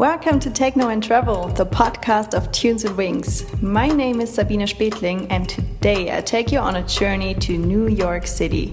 Welcome to Techno and Travel, the podcast of Tunes and Wings. My name is Sabine Spetling, and today I take you on a journey to New York City.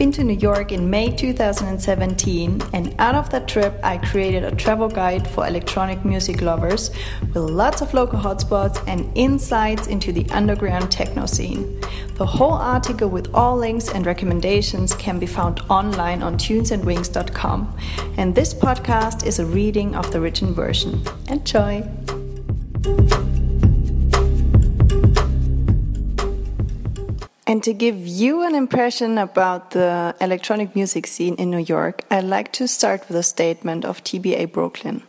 I've been to New York in May 2017, and out of that trip, I created a travel guide for electronic music lovers with lots of local hotspots and insights into the underground techno scene. The whole article with all links and recommendations can be found online on tunesandwings.com, and this podcast is a reading of the written version. Enjoy! And to give you an impression about the electronic music scene in New York, I'd like to start with a statement of TBA Brooklyn.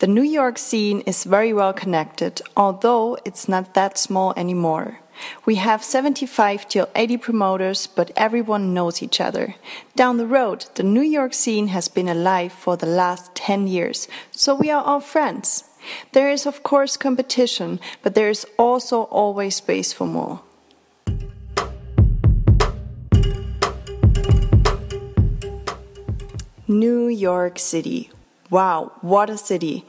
The New York scene is very well connected, although it's not that small anymore. We have 75 till 80 promoters, but everyone knows each other. Down the road, the New York scene has been alive for the last 10 years, so we are all friends. There is, of course, competition, but there is also always space for more. New York City. Wow, what a city!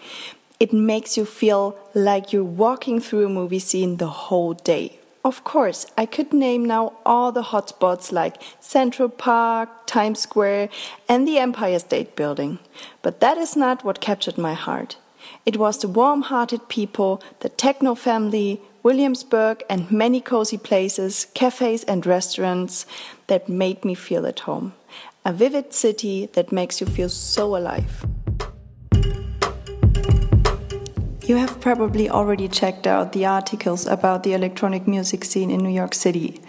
It makes you feel like you're walking through a movie scene the whole day. Of course, I could name now all the hotspots like Central Park, Times Square, and the Empire State Building. But that is not what captured my heart. It was the warm hearted people, the techno family, Williamsburg, and many cozy places, cafes, and restaurants that made me feel at home a vivid city that makes you feel so alive. You have probably already checked out the articles about the electronic music scene in New York City.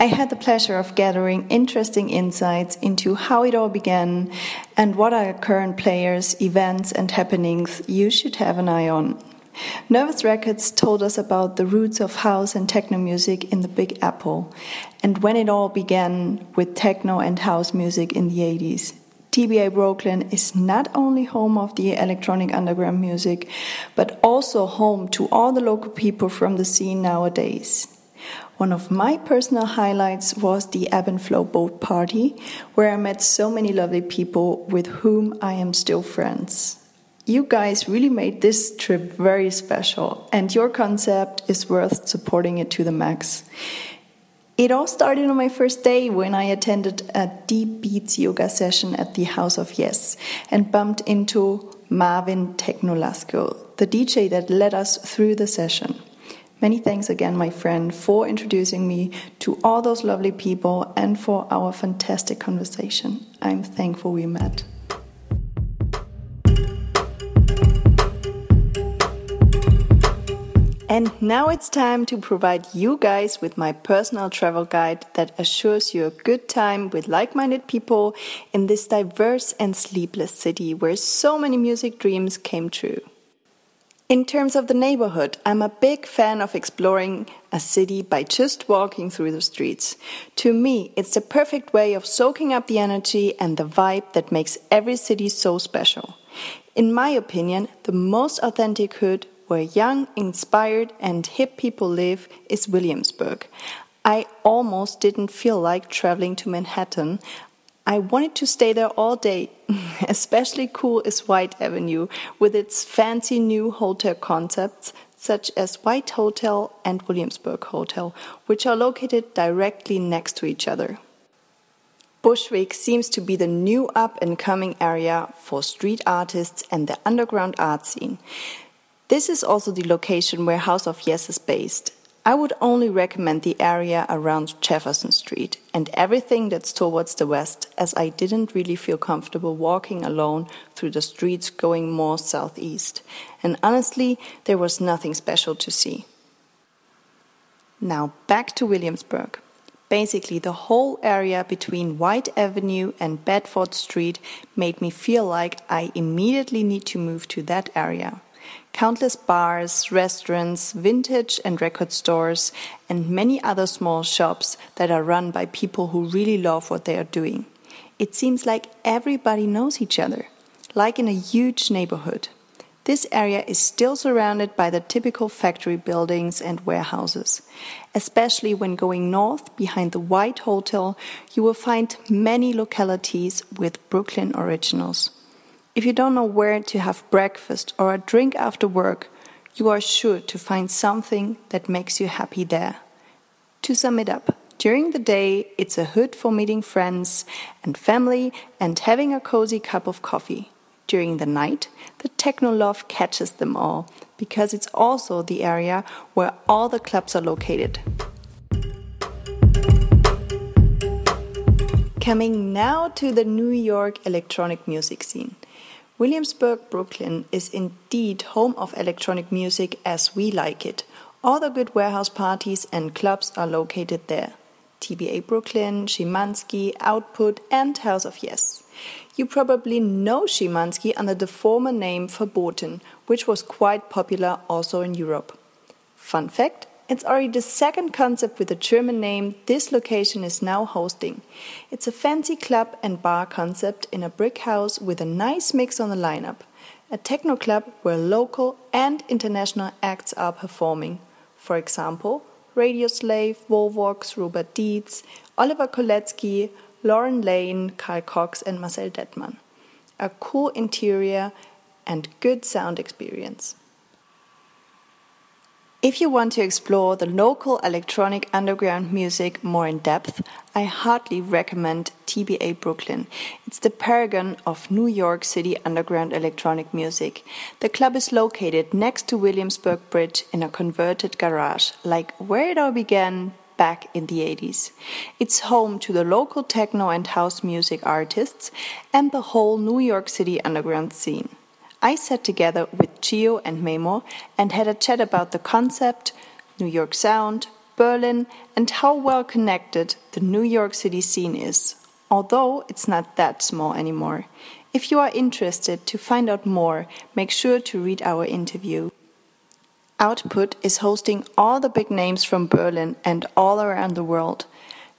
I had the pleasure of gathering interesting insights into how it all began and what are current players, events, and happenings you should have an eye on. Nervous Records told us about the roots of house and techno music in the Big Apple, and when it all began with techno and house music in the 80s. TBA Brooklyn is not only home of the electronic underground music, but also home to all the local people from the scene nowadays. One of my personal highlights was the Ebb and Flow boat party, where I met so many lovely people with whom I am still friends. You guys really made this trip very special, and your concept is worth supporting it to the max. It all started on my first day when I attended a deep beats yoga session at the House of Yes and bumped into Marvin Technolasko, the DJ that led us through the session. Many thanks again, my friend, for introducing me to all those lovely people and for our fantastic conversation. I'm thankful we met. And now it's time to provide you guys with my personal travel guide that assures you a good time with like minded people in this diverse and sleepless city where so many music dreams came true. In terms of the neighborhood, I'm a big fan of exploring a city by just walking through the streets. To me, it's the perfect way of soaking up the energy and the vibe that makes every city so special. In my opinion, the most authentic hood where young, inspired, and hip people live is Williamsburg. I almost didn't feel like traveling to Manhattan. I wanted to stay there all day. Especially cool is Wythe Avenue with its fancy new hotel concepts such as Wythe Hotel and Williamsburg Hotel, which are located directly next to each other. Bushwick seems to be the new up and coming area for street artists and the underground art scene. This is also the location where House of Yes is based. I would only recommend the area around Jefferson Street and everything that's towards the west, as I didn't really feel comfortable walking alone through the streets going more southeast. And honestly, there was nothing special to see. Now back to Williamsburg. Basically, the whole area between Wythe Avenue and Bedford Street made me feel like I immediately need to move to that area countless bars, restaurants, vintage and record stores, and many other small shops that are run by people who really love what they are doing. It seems like everybody knows each other, like in a huge neighborhood. This area is still surrounded by the typical factory buildings and warehouses. Especially when going north behind the Wythe Hotel, you will find many localities with Brooklyn originals. If you don't know where to have breakfast or a drink after work, you are sure to find something that makes you happy there. To sum it up, during the day, it's a hood for meeting friends and family and having a cozy cup of coffee. During the night, the techno love catches them all because it's also the area where all the clubs are located. Coming now to the New York electronic music scene. Williamsburg, Brooklyn is indeed home of electronic music as we like it. All the good warehouse parties and clubs are located there. TBA Brooklyn, Schimanski, Output, and House of Yes. You probably know Schimanski under the former name Verboten, which was quite popular also in Europe. Fun fact it's already the second concept with a German name this location is now hosting. It's a fancy club and bar concept in a brick house with a nice mix on the lineup. A techno club where local and international acts are performing. For example, Radio Slave, Volvox, Robert Dietz, Oliver Koletzki, Lauren Lane, Carl Cox, and Marcel Dettmann. A cool interior and good sound experience. If you want to explore the local electronic underground music more in depth, I heartily recommend TBA Brooklyn. It's the paragon of New York City underground electronic music. The club is located next to Williamsburg Bridge in a converted garage, like where it all began back in the 80s. It's home to the local techno and house music artists and the whole New York City underground scene. I sat together with Gio and Memo and had a chat about the concept, New York sound, Berlin, and how well connected the New York City scene is, although it's not that small anymore. If you are interested to find out more, make sure to read our interview. Output is hosting all the big names from Berlin and all around the world.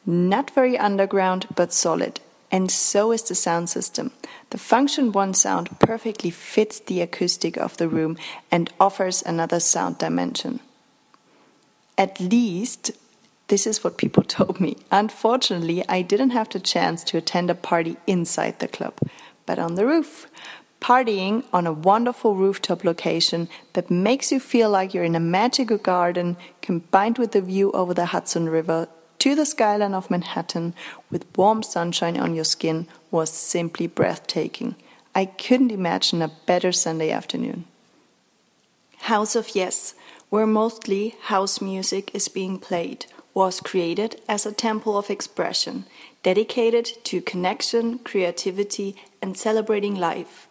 Not very underground, but solid and so is the sound system. The Funktion-One sound perfectly fits the acoustic of the room and offers another sound dimension. At least, this is what people told me. Unfortunately, I didn't have the chance to attend a party inside the club, but on the roof. Partying on a wonderful rooftop location that makes you feel like you're in a magical garden combined with the view over the Hudson River to the skyline of Manhattan with warm sunshine on your skin was simply breathtaking. I couldn't imagine a better Sunday afternoon. House of Yes, where mostly house music is being played, was created as a temple of expression, dedicated to connection, creativity, and celebrating life.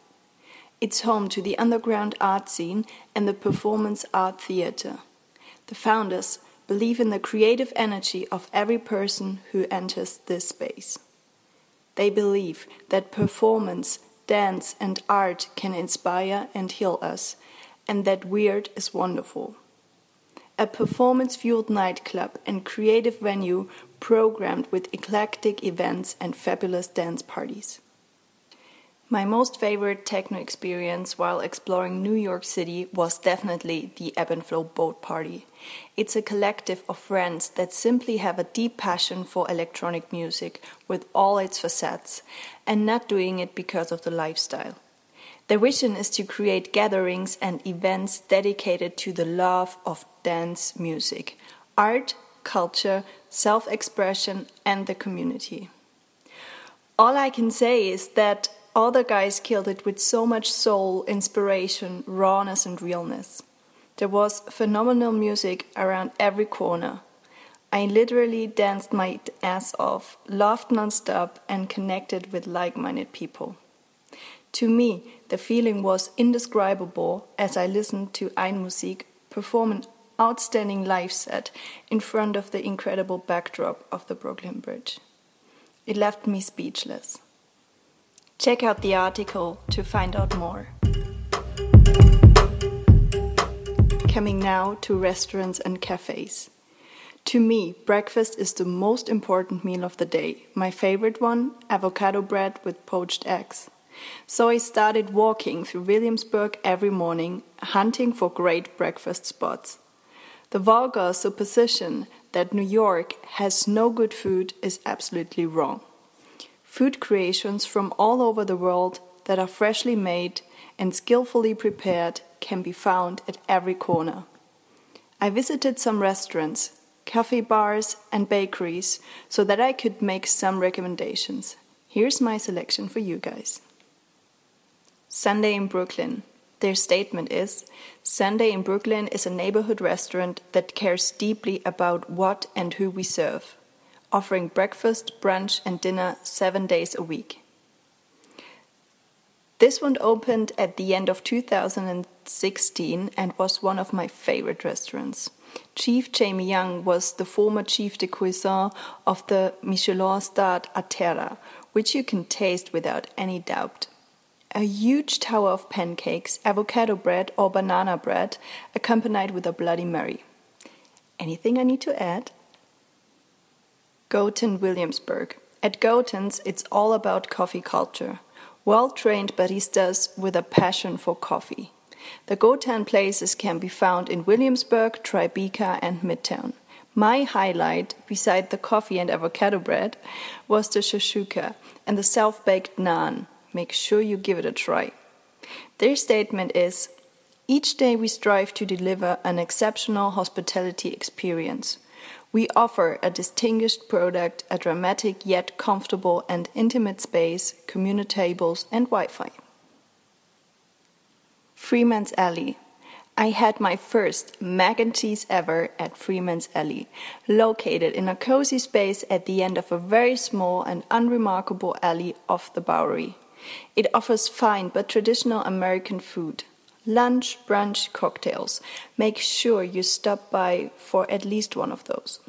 It's home to the underground art scene and the performance art theater. The founders believe in the creative energy of every person who enters this space. They believe that performance, dance, and art can inspire and heal us, and that weird is wonderful. A performance fueled nightclub and creative venue programmed with eclectic events and fabulous dance parties. My most favorite techno experience while exploring New York City was definitely the Ebb and Flow Boat Party. It's a collective of friends that simply have a deep passion for electronic music with all its facets and not doing it because of the lifestyle. Their vision is to create gatherings and events dedicated to the love of dance music, art, culture, self expression, and the community. All I can say is that the guys killed it with so much soul, inspiration, rawness, and realness. There was phenomenal music around every corner. I literally danced my ass off, laughed nonstop, and connected with like minded people. To me, the feeling was indescribable as I listened to Einmusik perform an outstanding live set in front of the incredible backdrop of the Brooklyn Bridge. It left me speechless. Check out the article to find out more. Coming now to restaurants and cafes. To me, breakfast is the most important meal of the day. My favorite one avocado bread with poached eggs. So I started walking through Williamsburg every morning, hunting for great breakfast spots. The vulgar supposition that New York has no good food is absolutely wrong food creations from all over the world that are freshly made and skillfully prepared can be found at every corner. I visited some restaurants, cafe bars, and bakeries so that I could make some recommendations. Here's my selection for you guys. Sunday in Brooklyn. Their statement is Sunday in Brooklyn is a neighborhood restaurant that cares deeply about what and who we serve, offering breakfast, brunch, and dinner seven days a week. This one opened at the end of 2016 and was one of my favorite restaurants. Chief Jamie Young was the former chef de cuisine of the Michelin starred Atera, which you can taste without any doubt. A huge tower of pancakes, avocado bread, or banana bread, accompanied with a Bloody Mary. Anything I need to add? Gotan Williamsburg. At Gotan's, it's all about coffee culture well trained baristas with a passion for coffee. The Gotan places can be found in Williamsburg, Tribeca, and Midtown. My highlight, beside the coffee and avocado bread, was the shakshuka and the self baked naan. Make sure you give it a try. Their statement is Each day we strive to deliver an exceptional hospitality experience. We offer a distinguished product, a dramatic yet comfortable and intimate space, communal tables, and Wi Fi. Freeman's Alley. I had my first mac and cheese ever at Freeman's Alley, located in a cozy space at the end of a very small and unremarkable alley off the Bowery. It offers fine but traditional American food. Lunch, brunch, cocktails. Make sure you stop by for at least one of those.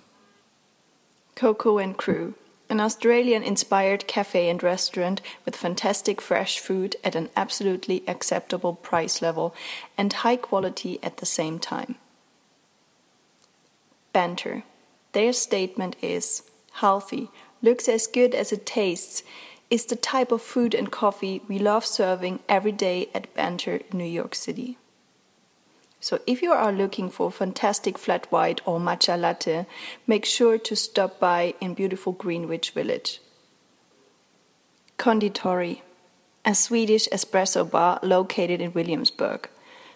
Coco and Cru, an Australian inspired cafe and restaurant with fantastic fresh food at an absolutely acceptable price level and high quality at the same time. Banter. Their statement is healthy, looks as good as it tastes, is the type of food and coffee we love serving every day at Banter, New York City. So if you are looking for fantastic flat white or matcha latte, make sure to stop by in beautiful Greenwich Village. Konditori, a Swedish espresso bar located in Williamsburg.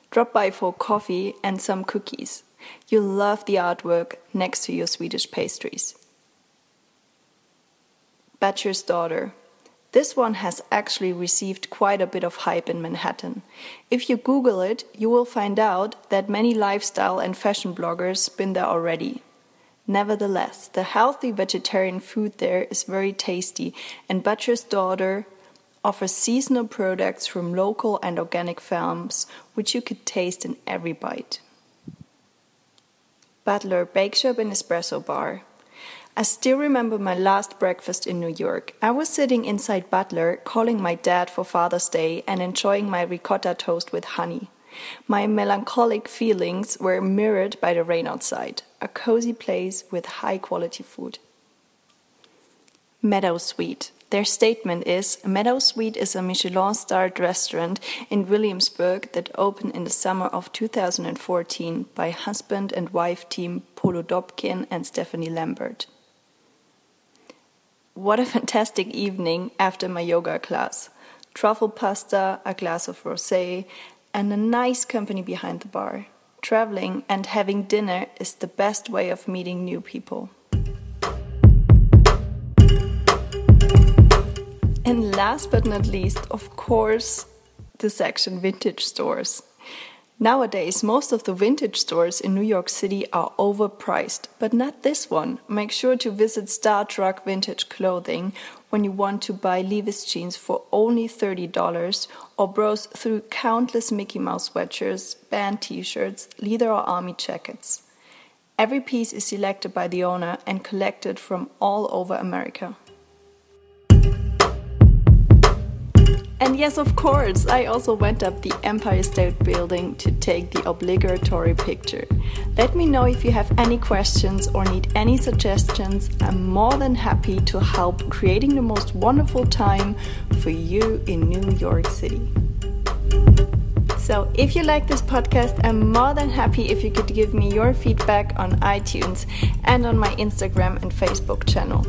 Drop by for coffee and some cookies. You'll love the artwork next to your Swedish pastries. Butcher's Daughter, this one has actually received quite a bit of hype in Manhattan. If you Google it, you will find out that many lifestyle and fashion bloggers been there already. Nevertheless, the healthy vegetarian food there is very tasty, and Butcher's Daughter offers seasonal products from local and organic farms, which you could taste in every bite. Butler Bake Shop and Espresso Bar. I still remember my last breakfast in New York. I was sitting inside Butler, calling my dad for Father's Day and enjoying my ricotta toast with honey. My melancholic feelings were mirrored by the rain outside, a cozy place with high quality food. Meadow Sweet. Their statement is Meadow Sweet is a Michelin starred restaurant in Williamsburg that opened in the summer of 2014 by husband and wife team Polo Dobkin and Stephanie Lambert. What a fantastic evening after my yoga class. Truffle pasta, a glass of rosé, and a nice company behind the bar. Traveling and having dinner is the best way of meeting new people. And last but not least, of course, the section vintage stores. Nowadays, most of the vintage stores in New York City are overpriced, but not this one. Make sure to visit Star Trek Vintage Clothing when you want to buy Levi's jeans for only $30 or browse through countless Mickey Mouse sweatshirts, band t shirts, leather or army jackets. Every piece is selected by the owner and collected from all over America. And yes, of course, I also went up the Empire State Building to take the obligatory picture. Let me know if you have any questions or need any suggestions. I'm more than happy to help creating the most wonderful time for you in New York City. So, if you like this podcast, I'm more than happy if you could give me your feedback on iTunes and on my Instagram and Facebook channel,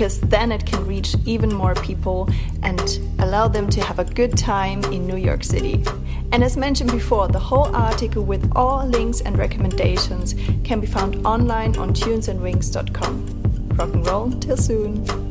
because then it can reach even more people and allow them to have a good time in New York City. And as mentioned before, the whole article with all links and recommendations can be found online on tunesandwings.com. Rock and roll, till soon.